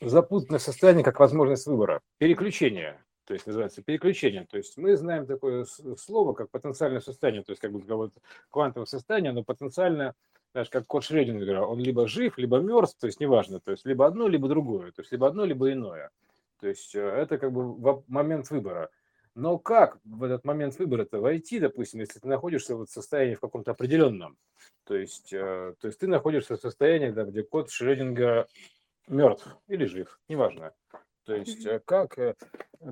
запутанное состояние как возможность выбора. Переключение, то есть называется переключение. То есть мы знаем такое слово, как потенциальное состояние, то есть как бы квантовое состояние, но потенциальное, знаешь, как код Шрёдингера, он либо жив, либо мертв, то есть неважно, то есть либо одно, либо другое, то есть либо одно, либо иное. То есть э, это как бы момент выбора. Но как в этот момент выбора-то войти, допустим, если ты находишься в состоянии в каком-то определенном? То есть, э, то есть ты находишься в состоянии, да, где код Шрёдингера мертв или жив, неважно. То есть э, как, э,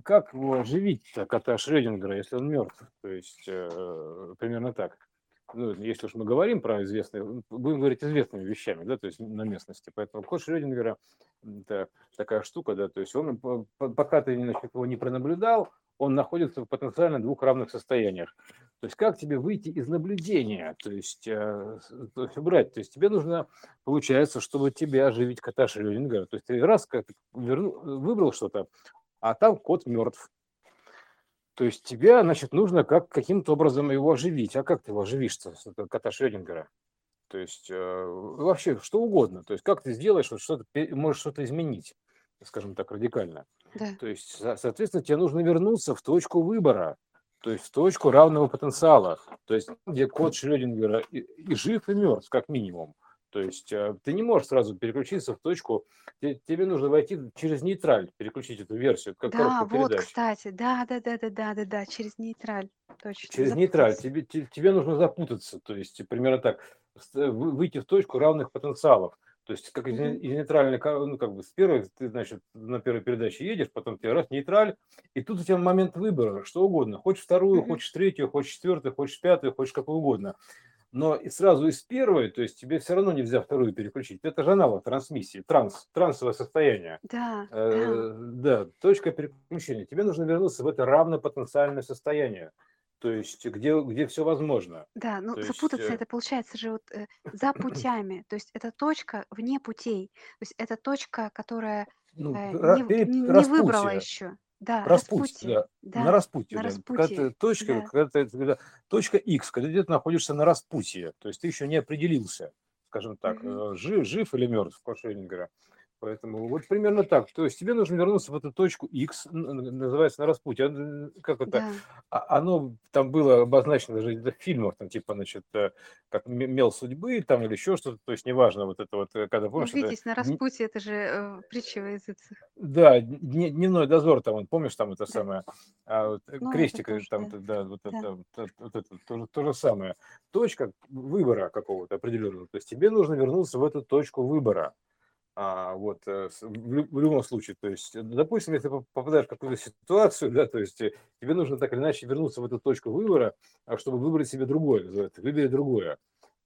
как его оживить-то, кота Шрёдингера, если он мертв? То есть примерно так. Ну, если уж мы говорим про известные, будем говорить известными вещами, да, то есть на местности. Поэтому код Шрёдингера – это такая штука, да, то есть он, пока ты значит, его не пронаблюдал, он находится в потенциально двух равных состояниях. То есть как тебе выйти из наблюдения, то есть, э, то есть убрать, то есть тебе нужно, получается, чтобы тебя оживить кота Шрёдингера, то есть ты раз как верну, выбрал что-то, а там кот мертв. То есть тебе, значит, нужно как, каким-то образом его оживить. А как ты его оживишь-то, кота Шрёдингера? То есть э, вообще что угодно. То есть как ты сделаешь, вот что-то, можешь что-то изменить, скажем так, радикально. Да. То есть, соответственно, тебе нужно вернуться в точку выбора, то есть в точку равного потенциала, то есть где код Шрёдингера и, и жив, и мертв, как минимум. То есть э, ты не можешь сразу переключиться в точку, тебе нужно войти через нейтраль, переключить эту версию, как Да, вот, кстати, да, да, да, да, да, да, да, через нейтраль, точно, Через нейтраль. запутаться. Тебе, тебе нужно запутаться, то есть примерно так, выйти в точку равных потенциалов. То есть как из, из нейтральной, ну как бы с первой, ты, значит, на первой передаче едешь, потом тебе раз нейтраль, и тут у тебя момент выбора, что угодно. Хочешь вторую, хочешь третью, хочешь четвертую, хочешь пятую, хочешь какую угодно. Но и сразу из первой, то есть тебе все равно нельзя вторую переключить. Это же аналог трансмиссии, транс, трансовое состояние. Да, да. Э, да, точка переключения. Тебе нужно вернуться в это равнопотенциальное состояние то есть где, где все возможно. Да, ну То есть, запутаться э, это получается же вот э, за путями, то есть это точка вне путей, то есть это точка, которая ну, э, ра- не, не, не выбрала еще. Да, распутье, распутье, да, на да, распутье, на да. Когда ты распутье, точка, да. когда ты, когда точка X, когда ты находишься на распутье, то есть ты еще не определился, скажем так, Мгм. э, жив, жив или мертв, по Шрёдингера. Поэтому вот примерно так. То есть тебе нужно вернуться в эту точку X, называется на распутье. А, Как это? Да, А- Оно там было обозначено даже в фильмах, там типа, значит, э, как мел судьбы там или еще что-то. То есть неважно, вот это вот, э, когда, ну помнишь, это видите, на дни- распутье это же э, притча во языцах. да, дне- дневной дозор там, помнишь, там это Да. самое, а, вот, э, Ну, это крестик, э, тоже, там, да, да, вот да. это, вот это, это то, то же самое. Точка выбора какого-то определенного. То есть тебе нужно вернуться в эту точку выбора. А, вот, э, в, лю- в любом случае, то есть, э, допустим, если попадаешь в какую-то ситуацию, да, то есть э, тебе нужно так или иначе вернуться в эту точку выбора, а, чтобы выбрать себе другое, выбери другое.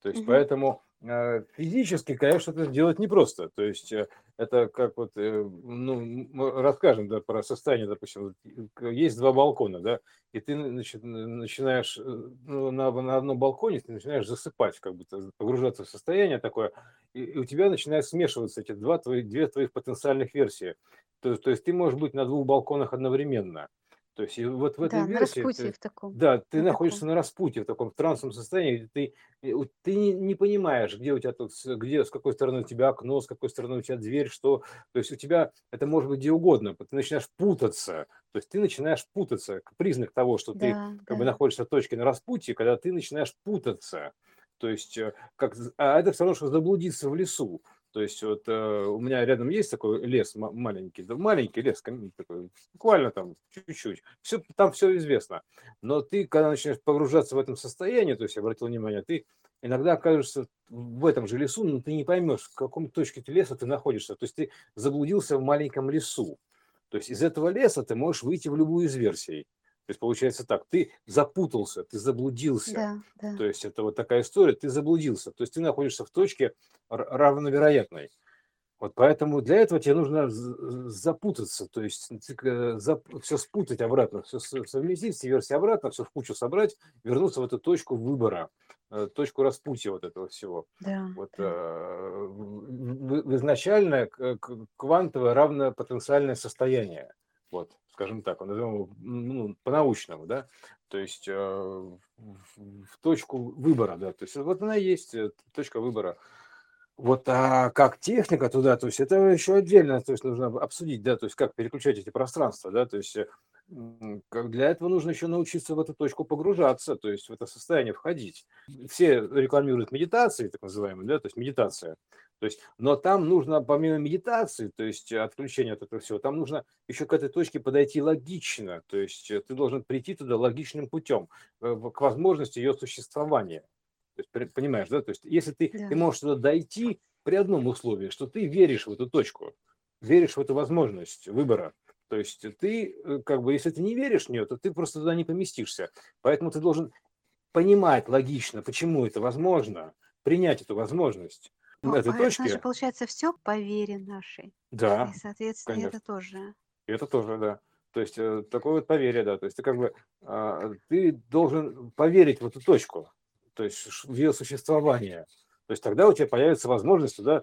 То есть, Мгм. поэтому физически, конечно, это сделать непросто. То есть, э, это как вот, э, ну, мы расскажем, да, про состояние, допустим, э, есть два балкона, да, и ты, значит, начинаешь, э, ну, на, на одном балконе ты начинаешь засыпать, как ты погружаться в состояние такое, и, и у тебя начинают смешиваться эти два твои, две твоих потенциальных версии. То, то есть ты можешь быть на двух балконах одновременно. То есть и вот в этой Да, на версии распутье ты, в таком, да, ты на находишься таком. на распутье, в таком трансовом состоянии, где ты, ты не, не понимаешь, где у тебя тут, где, с какой стороны у тебя окно, с какой стороны у тебя дверь, что, то есть у тебя, это может быть где угодно, ты начинаешь путаться, то есть ты начинаешь путаться, признак того, что ты Да, как бы да. находишься в точке на распутье, когда ты начинаешь путаться, то есть, э, как, а это все равно, что заблудиться в лесу. То есть вот э, у меня рядом есть такой лес ма- маленький, да, маленький лес, такой, буквально там чуть-чуть. Все, там все известно. Но ты, когда начинаешь погружаться в этом состояние, то есть обратил внимание, ты иногда окажешься в этом же лесу, но ты не поймешь, в каком точке ты леса ты находишься. То есть ты заблудился в маленьком лесу. То есть из этого леса ты можешь выйти в любую из версий. То есть получается так, ты запутался, ты заблудился. Да, да. То есть это вот такая история, ты заблудился. То есть ты находишься в точке равновероятной. Вот поэтому для этого тебе нужно запутаться, то есть все спутать обратно, все совместить, все версии обратно, все в кучу собрать, вернуться в эту точку выбора, э, точку распутья вот этого всего. Да, Вот да. э, к- квантовое равнопотенциальное состояние. Вот, скажем так, назовем его ну, по-научному, да, то есть э, в точку выбора, да, то есть вот она есть э, точка выбора. Вот, а как техника туда, то есть это еще отдельно, то есть нужно обсудить, да, то есть как переключать эти пространства, да, то есть как для этого нужно еще научиться в эту точку погружаться, то есть в это состояние входить. Все рекламируют медитации, так называемые, да, то есть медитация. То есть, но там нужно, помимо медитации, то есть отключения от этого всего, там нужно еще к этой точке подойти логично. То есть ты должен прийти туда логичным путем, э, к возможности ее существования. То есть, понимаешь, да? То есть, если ты, Да. ты можешь туда дойти при одном условии, что ты веришь в эту точку, веришь в эту возможность выбора. То есть ты, э, как бы, если ты не веришь в нее, то ты просто туда не поместишься. Поэтому ты должен понимать логично, почему это возможно, принять эту возможность Ну, этой а это же точки. получается все по вере нашей. Да, И, соответственно, это конечно. тоже. И это тоже, да. То есть э, такое вот поверие, да. То есть ты как бы, а, ты должен поверить в эту точку, то есть в ее существование. То есть тогда у тебя появится возможность туда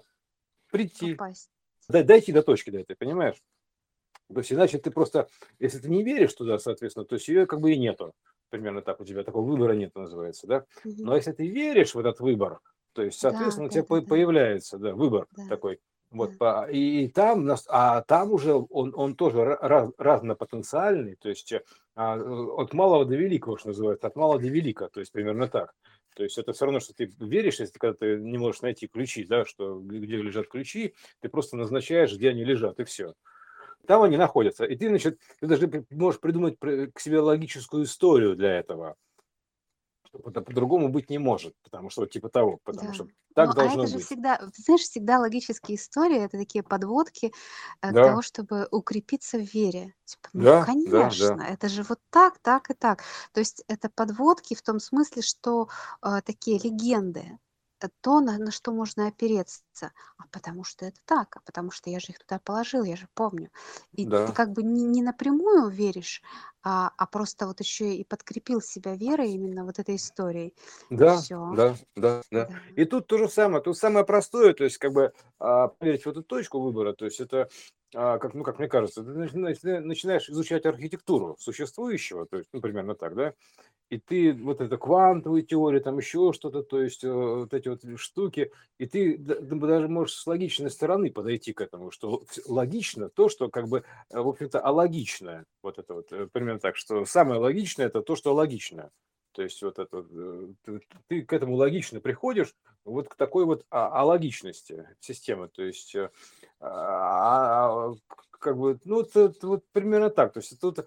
прийти, Попасть. дай- дойти до точки до этой, понимаешь? То есть иначе ты просто, если ты не веришь туда, соответственно, то есть ее как бы и нету. Примерно так у тебя такого выбора нет, называется, да? Но если ты веришь в этот выбор, то есть, Да, соответственно, у да, тебя да, по- да, появляется, да, выбор да, такой. Вот, по- и, и там, а там уже он, он тоже ра- раз, разнопотенциальный, то есть э, а, от малого до великого, что называется, от малого до велика, то есть примерно так. То есть это все равно, что ты веришь, если когда ты не можешь найти ключи, да, что где лежат ключи, ты просто назначаешь, где они лежат, и все. Там они находятся. И ты, значит, ты даже можешь придумать к себе логическую историю для этого. По-другому быть не может, потому что типа того, потому Да. что Ну, так а должно это же быть. всегда, знаешь, всегда логические истории, это такие подводки э, к Да, того, чтобы укрепиться в вере. Типа, ну, да, да, конечно, да, это же вот так, так и так. То есть это подводки в том смысле, что э, такие легенды, то, на, на что можно опереться. А потому что это так, а потому что я же их туда положил, я же помню. И ты да, как бы не, не напрямую веришь, а, а просто вот еще и подкрепил себя верой именно вот этой историей. Да, да, да, да. Да. И тут то же самое, тут самое простое, то есть как бы а, поверить в эту точку выбора, то есть это, как, ну, как мне кажется, ты начинаешь, изучать архитектуру существующего, то есть, ну, примерно так, да, и ты вот это квантовую теорию, там еще что-то, то есть э, вот эти вот штуки, и ты даже можешь с логичной стороны подойти к этому, что логично то, что как бы, э, в общем-то, алогичное, вот это вот, э, примерно так, что самое логичное это то, что логично. То есть вот это, э, ты, ты к этому логично приходишь, вот к такой вот а- алогичности системы, то есть э, а- а- как бы, ну, это вот примерно так. То есть тут э,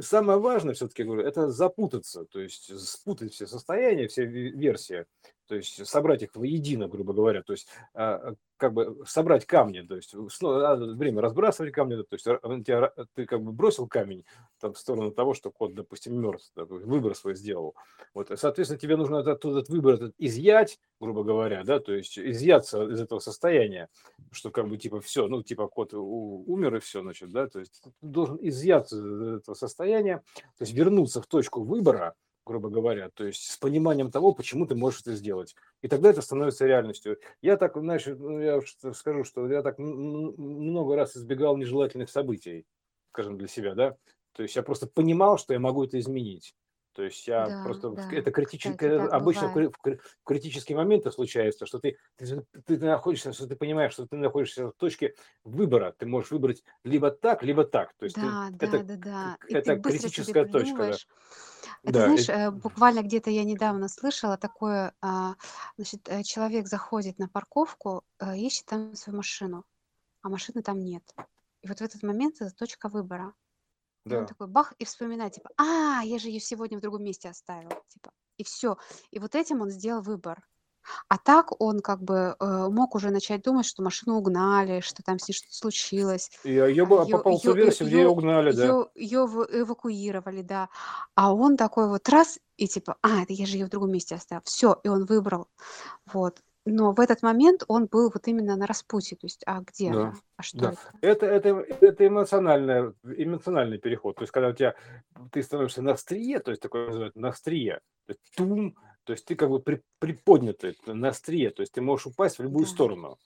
самое важное, все-таки говорю, это запутаться, то есть спутать все состояния, все ве- версии, то есть собрать их воедино, грубо говоря, то есть а, как бы собрать камни, то есть снова надо время разбрасывать камни, то есть тебя ты как бы бросил камень там, в сторону того, что кот, допустим, мертв, выбор свой сделал. Вот, и, соответственно, тебе нужно этот, этот выбор этот изъять, грубо говоря, да, то есть изъяться из этого состояния, что как бы типа все, ну типа кот умер и все, значит, да, то есть ты должен изъяться из этого состояния, то есть вернуться в точку выбора, грубо говоря, то есть с пониманием того, почему ты можешь это сделать. И тогда это становится реальностью. Я так, знаешь, ну, я скажу, что я так много раз избегал нежелательных событий, скажем, для себя, да. То есть я просто понимал, что я могу это изменить. То есть я Да, просто да, это кстати, так обычно в, бывает. в кри- в критические моменты случается, что ты, ты, ты находишься, что ты понимаешь, что ты находишься в точке выбора. Ты можешь выбрать либо так, либо так. То есть ты, Да, это, да, да, да. И это критическая точка, да. Это, Да, знаешь, и- э, буквально где-то я недавно слышала такое, а, значит, э, человек заходит на парковку, э, ищет там свою машину, а машины там нет. И вот в этот момент это точка выбора. И он да. такой бах и вспоминает, типа, а, я же ее сегодня в другом месте оставил, типа, и все. И вот этим он сделал выбор. А так он как бы э, мог уже начать думать, что машину угнали, что там с ней что-то случилось, Я, я а, ее, попал в ту версию, где ее угнали, да. ее, ее эвакуировали, да. А он такой вот раз и типа, а, это я же ее в другом месте оставил. Все, и он выбрал. Вот. Но в этот момент он был вот именно на распутье. То есть, а где Да, она? А что да. это? Это, это, это эмоциональное, эмоциональный переход. То есть, когда у тебя, ты становишься на острие, то есть такое называют на острие, то есть тум, то есть ты как бы при, приподнятый на острие, то есть ты можешь упасть в любую Да. сторону.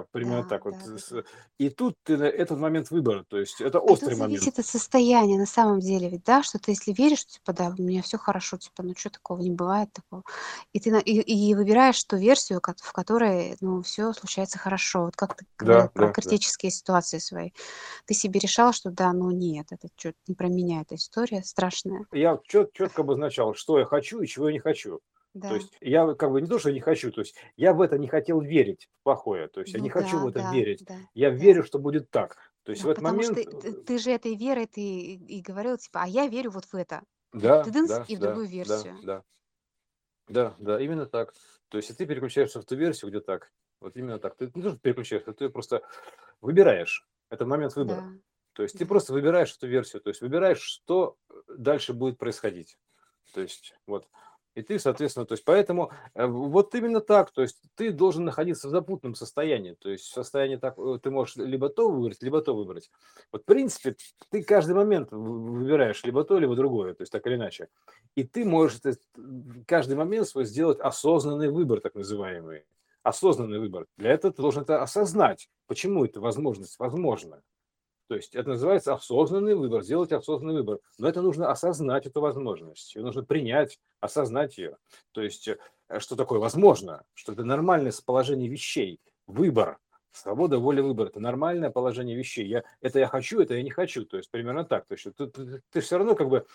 Так, примерно Да, так вот. да, С-. И тут ты на этот момент выбора, то есть это А тут острый момент. зависит от состояния на самом деле ведь, да, что ты если веришь, типа, да, у меня все хорошо, типа, ну что такого, не бывает такого. И ты на и и выбираешь ту версию, кот в которой, ну, все случается хорошо. Вот как ты говорил Да, про да, да. критические ситуации свои. Ты себе решал, что да, ну нет, это чё не про меня эта история страшная. Я чет, четко обозначал, что я хочу и чего я не хочу. То Да. есть я как бы не то, что не хочу, то есть я в это не хотел верить, в плохое. То есть я Ну не хочу в да, это да, верить. да, Я да. верю, что будет так. То есть Да, в этот потому что момент, ты ты э, ты же этой верой ты и говорил, типа: "А я верю вот в это". Да, тыдынц, да, и в да, другую да, версию. да, да, да, именно так. То есть ты переключаешься в ту версию, где так. Вот именно так. Ты не то, что переключаешься, ты просто выбираешь. Это момент выбора. Да, То есть ты да. просто выбираешь эту версию, то есть выбираешь, что дальше будет происходить. То есть вот. И ты, соответственно, то есть поэтому э, вот именно так, то есть ты должен находиться в запутанном состоянии, то есть в состоянии так, э, ты можешь либо то выбрать, либо то выбрать. Вот в принципе ты каждый момент выбираешь либо то, либо другое, то есть так или иначе. И ты можешь это, каждый момент свой сделать осознанный выбор, так называемый. Осознанный выбор. Для этого ты должен это осознать. Почему эта возможность возможна? То есть это называется осознанный выбор, сделать осознанный выбор. Но это нужно осознать эту возможность, ее нужно принять, осознать ее. То есть э, что такое возможно, что это нормальное положение вещей, выбор, свобода, воля, выбор. Это нормальное положение вещей. Я, это я хочу, это я не хочу. То есть примерно так. То есть ты, ты, ты все равно как бы,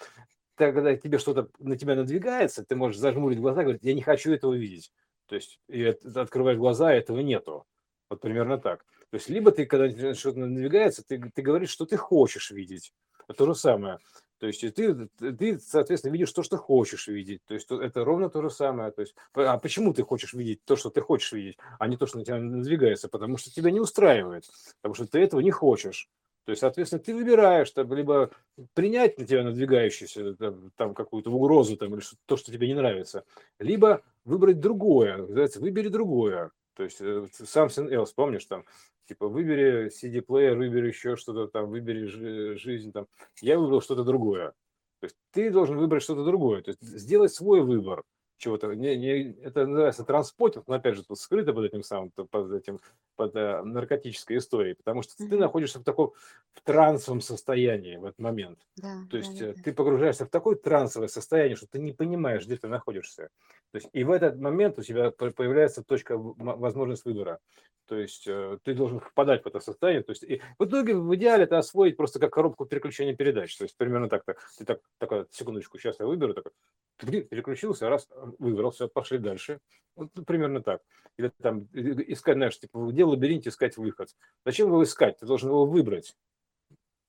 когда тебе что-то на тебя надвигается, ты можешь зажмурить глаза и говорить, я не хочу этого видеть. То есть и ты открываешь глаза, и этого нету. Вот примерно так. То есть либо ты, когда что-то надвигается, ты, ты говоришь, что ты хочешь видеть. Это то же самое. То есть ты, ты, соответственно, видишь то, что хочешь видеть. То есть то- это ровно то же самое. То есть, а почему ты хочешь видеть то, что ты хочешь видеть, а не то, что на тебя надвигается? Потому что тебя не устраивает. Потому что ты этого не хочешь. То есть, соответственно, ты выбираешь там, либо принять на тебя надвигающуюся там, там какую-то угрозу там, или что- то, что тебе не нравится, либо выбрать другое. Называется, выбери другое. То есть э, something else, помнишь там, типа выбери CD-плеер, выбери еще что-то там, выбери жи- жизнь там. Я выбрал что-то другое. То есть ты должен выбрать что-то другое, то есть сделать свой выбор чего-то. Не, не, это называется транспотинг, но опять же тут скрыто под этим самым, под этим, под э, наркотической историей, потому что ты Мгм. находишься в таком в трансовом состоянии в этот момент. Да, То есть э, да-да-да. ты погружаешься в такое трансовое состояние, что ты не понимаешь, где ты находишься. То есть и в этот момент у тебя по- появляется точка, возможность выбора. То есть э, ты должен впадать в это состояние. То есть и в итоге в идеале это освоить просто как коробку переключения передач. То есть примерно так. так ты так, такая, секундочку, сейчас я выберу, такой, ты переключился, раз, выбрал, все, пошли дальше. Вот примерно так. Или там искать, знаешь, типа, где в лабиринте искать выход. Зачем его искать? Ты должен его выбрать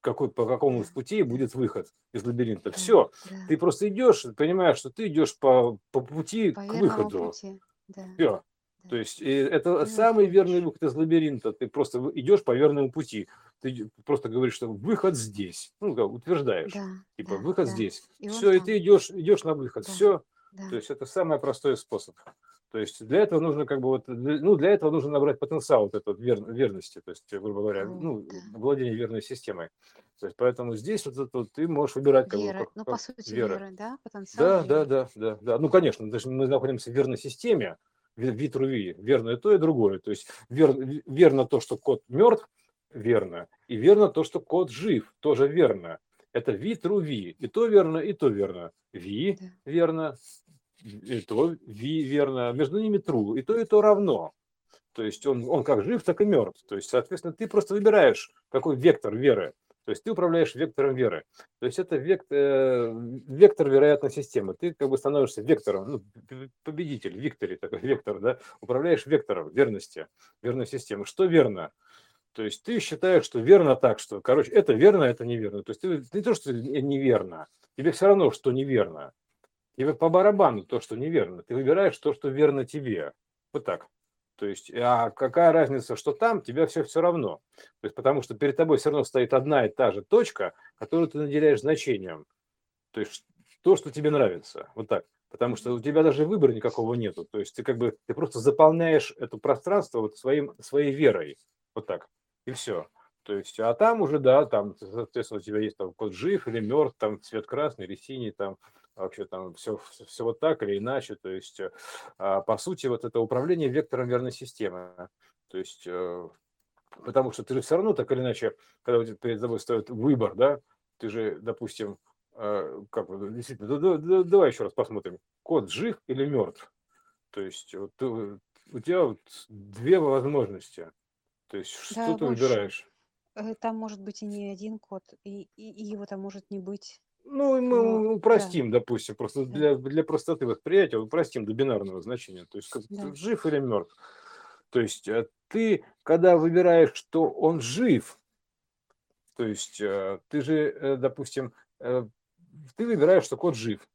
какой, по какому Да, пути да, будет выход из лабиринта. да, Все, да. ты просто идешь, понимаешь, что ты идешь по, по пути По к выходу. пути. Да, Все. То да. есть это Ты самый верный выход из лабиринта. Ты просто идешь по верному пути. Ты просто говоришь, что выход здесь. Ну, как утверждаешь. Да, Типа, да, выход да. здесь. И Все, и там. ты идешь, идешь на выход. Да, Все. Да. То есть это самый простой способ. То есть для этого нужно как бы вот, ну, для этого нужно набрать потенциал вот этот вер- верности, то есть, грубо говоря, ну, владение верной системой. То есть поэтому здесь вот это вот ты можешь выбирать как бы Вера, как, ну, как по сути, вера. вера, да? Потенциал Да, да, веры. да, да, да. Ну, конечно, даже мы находимся в верной системе, ви- витруви, верно и то, и другое. То есть вер- верно то, что кот мертв, верно, и верно то, что кот жив, тоже верно. Это витруви, и то верно, и то верно. Ви Да. верно, и то ви верно, между ними true, и то, и то равно. То есть он, он как жив, так и мертв. То есть, соответственно, ты просто выбираешь, какой вектор веры. То есть ты управляешь вектором веры. То есть это век- э, вектор вероятной системы. Ты как бы становишься вектором, ну, победитель, виктори, такой вектор, да, управляешь вектором верности, верной системы. Что верно? То есть ты считаешь, что верно так, что, короче, это верно, это неверно. То есть ты не то, что неверно, тебе все равно, что неверно. Тебе по барабану то, что неверно. Ты выбираешь то, что верно тебе. Вот так. То есть, а какая разница, что там, тебе все все равно. То есть, потому что перед тобой все равно стоит одна и та же точка, которую ты наделяешь значением. То есть, то, что тебе нравится. Вот так. Потому что у тебя даже выбора никакого нету. То есть, ты как бы, ты просто заполняешь это пространство вот своим, своей верой. Вот так. И все. То есть, а там уже, да, там, соответственно, у тебя есть там код жив или мертв, там цвет красный или синий, там вообще там все, все вот так или иначе. То есть, а, по сути, вот это управление вектором верной системы. То есть, э, потому что ты же все равно так или иначе, когда перед тобой стоит выбор, да, ты же, допустим, э, как действительно, да, да, давай еще раз посмотрим, кот жив или мертв. То есть вот, у тебя вот две возможности. То есть Да, что ты больше. выбираешь? Э, Там может быть и не один кот, и, и, и его там может не быть. Ну, и Но мы да, упростим, допустим, просто да, для, для простоты восприятия упростим до бинарного значения. То есть как ты да. жив или мертв. То есть э, ты, когда выбираешь, что он жив, то есть э, ты же, э, допустим, э, ты выбираешь, что кот жив.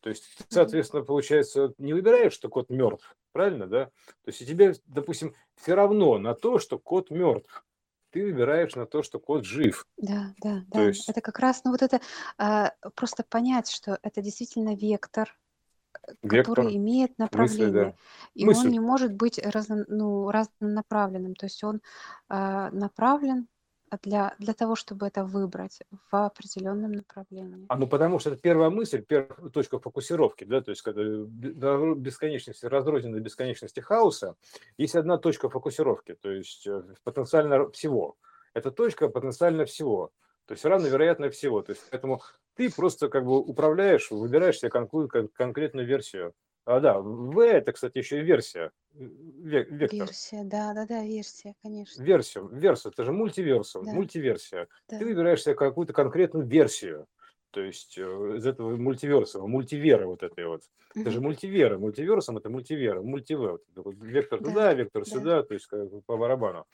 То есть ты, Мгм. соответственно, получается, не выбираешь, что кот мертв, правильно, да? То есть и тебе, допустим, все равно на то, что кот мертв. Ты выбираешь на то, что кот жив. Да, да, То да. есть Это как раз, ну вот это а, просто понять, что это действительно вектор, вектор который имеет мысли, да. направление, и он Мысль. не может быть разно, ну, разнонаправленным. То есть он а, направлен для, для того, чтобы это выбрать в определенном направлении. А ну потому что это первая мысль, первая точка фокусировки, да, то есть когда до бесконечности, разрозненной бесконечности хаоса, есть одна точка фокусировки, то есть э, потенциально всего. Это точка потенциально всего, то есть равновероятно всего. То есть поэтому ты просто как бы управляешь, выбираешь себе конкретную версию. А, да, В это, кстати, еще и версия, ве- вектор. Версия, да, да, да, версия, конечно. Версию, версию, это же мультиверсум, Да, мультиверсия. Ты да. выбираешь себе какую-то конкретную версию, то есть э, из этого мультиверсума, мультиверы вот этой вот. Это же Мгм. мультивера, мультиверсум это мультивера, мультиве, вот вектор Да, туда, вектор да. сюда, то есть как бы по барабану.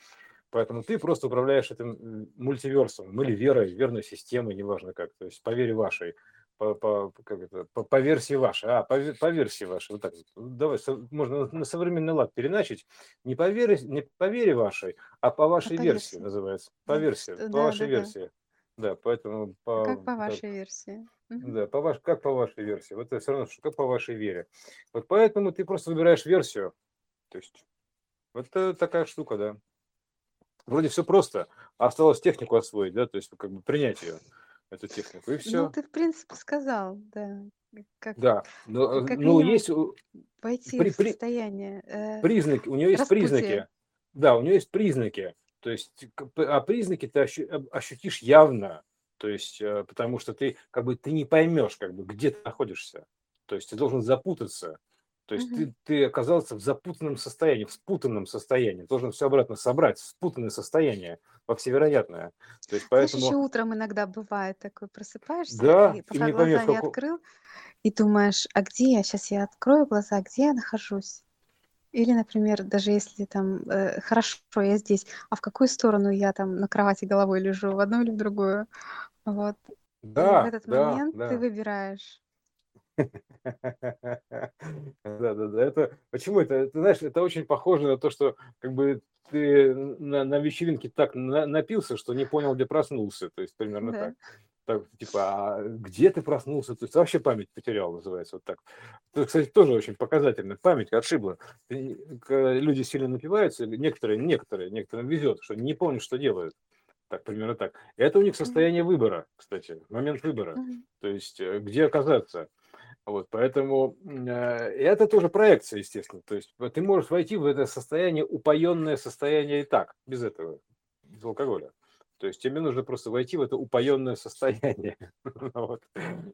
Поэтому ты просто управляешь этим м, мультиверсумом или верой, верной системой, неважно как, то есть по вере вашей, по, по, как это, по, по версии вашей, а, по, по версии вашей, вот так. Ну, Давай, со- можно на современный лад переначить, не по вере, не по вере вашей, а по А вашей по версии версии. называется, по Да, версии, что- по да, вашей да, да. версии. Да, поэтому А Как по, по так, вашей версии? Да, по ваш, как по вашей версии. Вот это все равно, что как по вашей вере. Вот поэтому ты просто выбираешь версию. То есть вот это такая штука, да. Вроде все просто, а осталось технику освоить, да, то есть как бы принять ее, эту технику, и Ну, все. ты, в принципе, сказал, да, как, Да, но, как ну, минимум есть войти при, в состояние э, признаки, у нее есть распутия. признаки. Да, у нее есть признаки. То есть, а признаки ты ощутишь явно. То есть, э, потому что ты как бы ты не поймешь, как бы, где ты находишься. То есть ты должен запутаться. То есть Мгм. ты, ты оказался в запутанном состоянии, в спутанном состоянии. Должен все обратно собрать, в спутанное состояние, во всевероятное. То есть Знаешь, еще поэтому, утром иногда бывает такое, просыпаешься, да, и и пока не глаза поймешь, не как... открыл, и думаешь, а где я? Сейчас я открою глаза, где я нахожусь? Или, например, даже если там э, хорошо, я здесь, а в какую сторону я там на кровати головой лежу, в одну или в другую? Вот. И в Да, этот да, момент ты да. выбираешь. Да-да-да. Это почему это? Ты знаешь, это очень похоже на то, что как бы ты на, на вечеринке так на- напился, что не понял, где проснулся. То есть примерно Да. так. Так, типа, а где ты проснулся? То есть вообще память потерял, называется вот так. Это, кстати, тоже очень показательно. Память отшибла. Когда люди сильно напиваются, некоторые, некоторые, некоторым везет, что не помнят, что делают. Так, примерно так. Это у них состояние выбора, кстати, момент выбора. То есть э, где оказаться. Вот, поэтому э, это тоже проекция, естественно. То есть ты можешь войти в это состояние, упоенное состояние и так, без этого, без алкоголя. То есть тебе нужно просто войти в это упоенное состояние. Вот.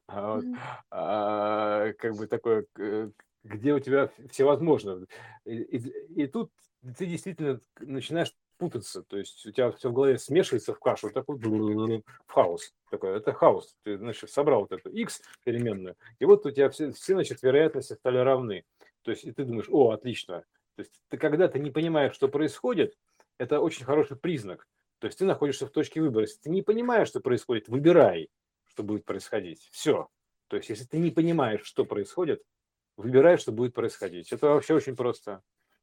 А вот, Мгм. а, Как бы такое, э, где у тебя всевозможно. И, и- и тут ты действительно начинаешь путаться, то есть у тебя все в голове смешивается в кашу, такой в хаос. Такой, это хаос. Ты, значит, собрал вот эту x переменную, и вот у тебя все, все значит, вероятности стали равны. То есть и ты думаешь, о, отлично. То есть ты когда ты не понимаешь, что происходит, это очень хороший признак. То есть ты находишься в точке выбора. Если ты не понимаешь, что происходит, выбирай, что будет происходить. Все. То есть если ты не понимаешь, что происходит, выбирай, что будет происходить. Это вообще очень просто.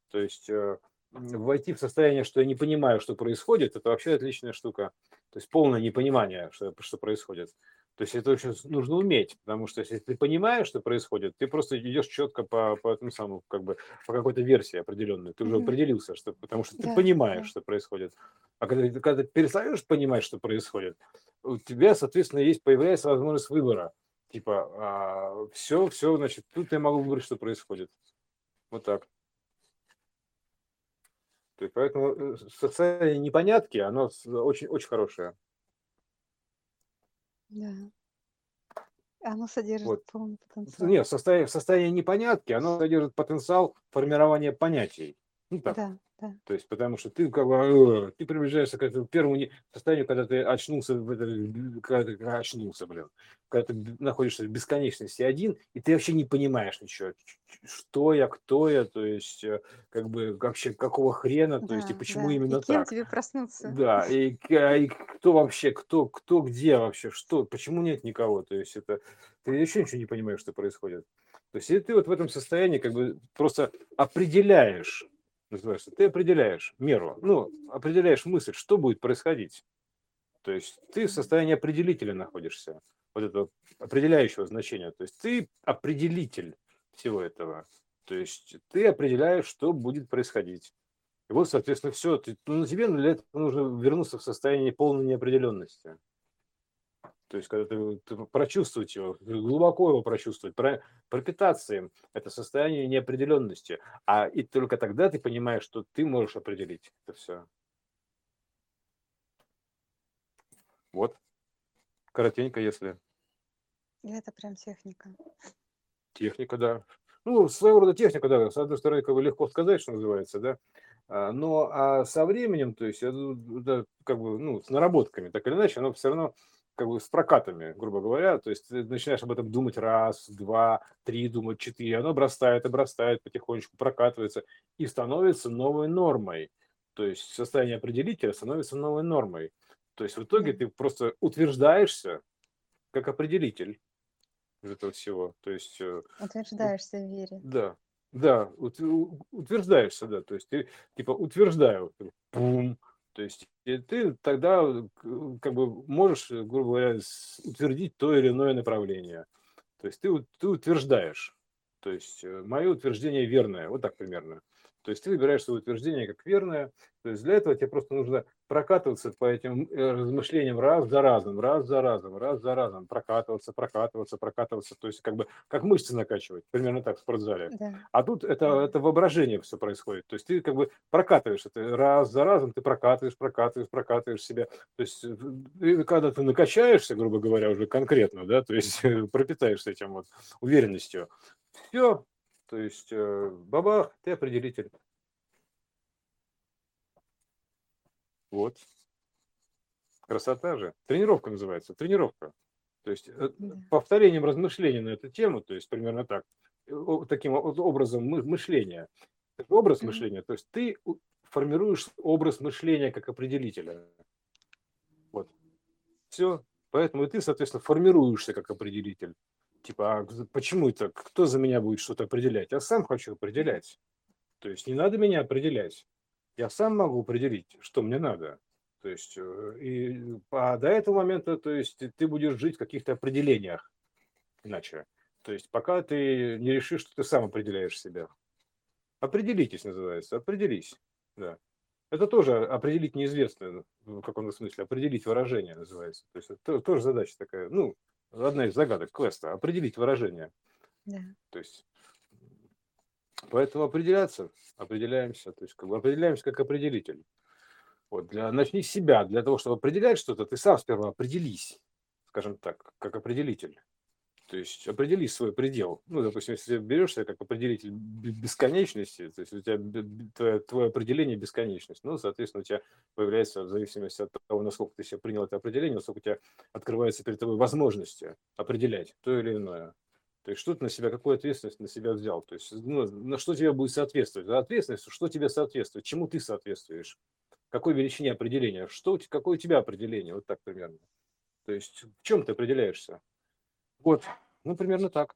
То есть э, войти в состояние, что я не понимаю, что происходит, это вообще отличная штука. То есть полное непонимание, что, что происходит. То есть это очень нужно уметь, потому что если ты понимаешь, что происходит, ты просто идешь четко по, по этому самому, как бы, по какой-то версии определенной. Ты уже Мгм. определился, что, потому что ты Да, понимаешь, да. что происходит. А когда, когда ты перестаешь понимать, что происходит, у тебя, соответственно, есть, появляется возможность выбора. Типа, все, все, значит, тут я могу выбрать, что происходит. Вот так. То есть поэтому э, состояние непонятки, оно очень, очень хорошее. Да. Оно содержит Вот. полный потенциал. Нет, состояние, состояние непонятки, оно содержит потенциал формирования понятий. Ну так, Да, да. то есть потому что ты как бы, э, ты приближаешься к этому первому состоянию, когда ты очнулся, когда ты очнулся, блин, когда ты находишься в бесконечности один, и ты вообще не понимаешь ничего, что я, кто я, то есть э, как бы вообще какого хрена, то есть и Да, почему да. именно И кем так. тебе проснуться? Да, и, а, и кто вообще, кто, кто где вообще, что, почему нет никого, то есть это, ты еще ничего не понимаешь, что происходит. То есть и ты вот в этом состоянии как бы просто определяешь, называется, ты определяешь меру, ну, определяешь мысль, что будет происходить. То есть ты в состоянии определителя находишься, вот этого определяющего значения. То есть ты определитель всего этого. То есть ты определяешь, что будет происходить. И вот, соответственно, все. Ты, ну, тебе для этого нужно вернуться в состояние полной неопределенности. То есть, когда ты, ты прочувствовать его, глубоко его прочувствовать, про, пропитаться им, это состояние неопределенности. А и только тогда ты понимаешь, что ты можешь определить это все. Вот. Коротенько, если И это прям техника. техника, да. Ну, своего рода техника, да. С одной стороны, как бы легко сказать, что называется, да. А, Но а со временем, то есть, это, да, как бы, ну, с наработками, так или иначе, оно все равно как бы с прокатами, грубо говоря, то есть ты начинаешь об этом думать раз, два, три, думать четыре, оно обрастает, обрастает, потихонечку прокатывается и становится новой нормой. То есть состояние определителя становится новой нормой. То есть в итоге ты просто утверждаешься как определитель из этого всего. То есть э, Утверждаешься в вере. да, да, утверждаешься, да, то есть ты типа утверждаю, пум, то есть и ты тогда э, как бы можешь, э, грубо говоря, утвердить то или иное направление. То есть ты, ты утверждаешь, то есть э, мое утверждение верное, вот так примерно. То есть ты выбираешь свое утверждение как верное. То есть для этого тебе просто нужно прокатываться по этим э, размышлениям раз за разом, раз за разом, раз за разом, прокатываться, прокатываться, прокатываться. То есть как бы как мышцы накачивать, примерно так в спортзале. Да. А тут это, это воображение все происходит. То есть ты как бы прокатываешь это раз за разом, ты прокатываешь, прокатываешь, прокатываешь себя. То есть э, когда ты накачаешься, грубо говоря, уже конкретно, да, то есть пропитаешься этим вот уверенностью, все, то есть э, бабах, ты определитель. Вот. Красота же. Тренировка называется. Тренировка. То есть э, повторением размышлений на эту тему, то есть примерно так, э, таким образом мы- мышления, образ мышления, то есть ты формируешь образ мышления как определителя. Вот. Все. Поэтому и ты, соответственно, формируешься как определитель. Типа, а почему это? Кто за меня будет что-то определять? Я сам хочу определять. То есть не надо меня определять. Я сам могу определить, что мне надо. То есть, э, и, а до этого момента, то есть ты- будешь жить в каких-то определениях иначе. То есть пока ты не решишь, что ты сам определяешь себя. Определитесь, называется, определись. Да. Это тоже определить неизвестное, в каком смысле, определить выражение называется. То есть это то- тоже задача такая, ну, одна из загадок квеста, определить выражение. Да. То есть, поэтому определяться, определяемся, то есть как бы определяемся как определитель. Вот, для, начни с себя, для того, чтобы определять что-то, ты сам сперва определись, скажем так, как определитель. То есть определи свой предел. Ну, допустим, если берешь себя как определитель бесконечности, то есть у тебя твое, твое определение бесконечность, ну, соответственно, у тебя появляется, в зависимости от того, насколько ты себе принял это определение, насколько у тебя открываются перед тобой возможности определять то или иное. То есть что ты на себя, какую ответственность на себя взял? То есть ну, на что тебе будет соответствовать? Ответственность, что тебе соответствует? Чему ты соответствуешь? Какой величине определения? Что, какое у тебя определение? Вот так примерно. То есть в чем ты определяешься? Вот, ну, примерно так.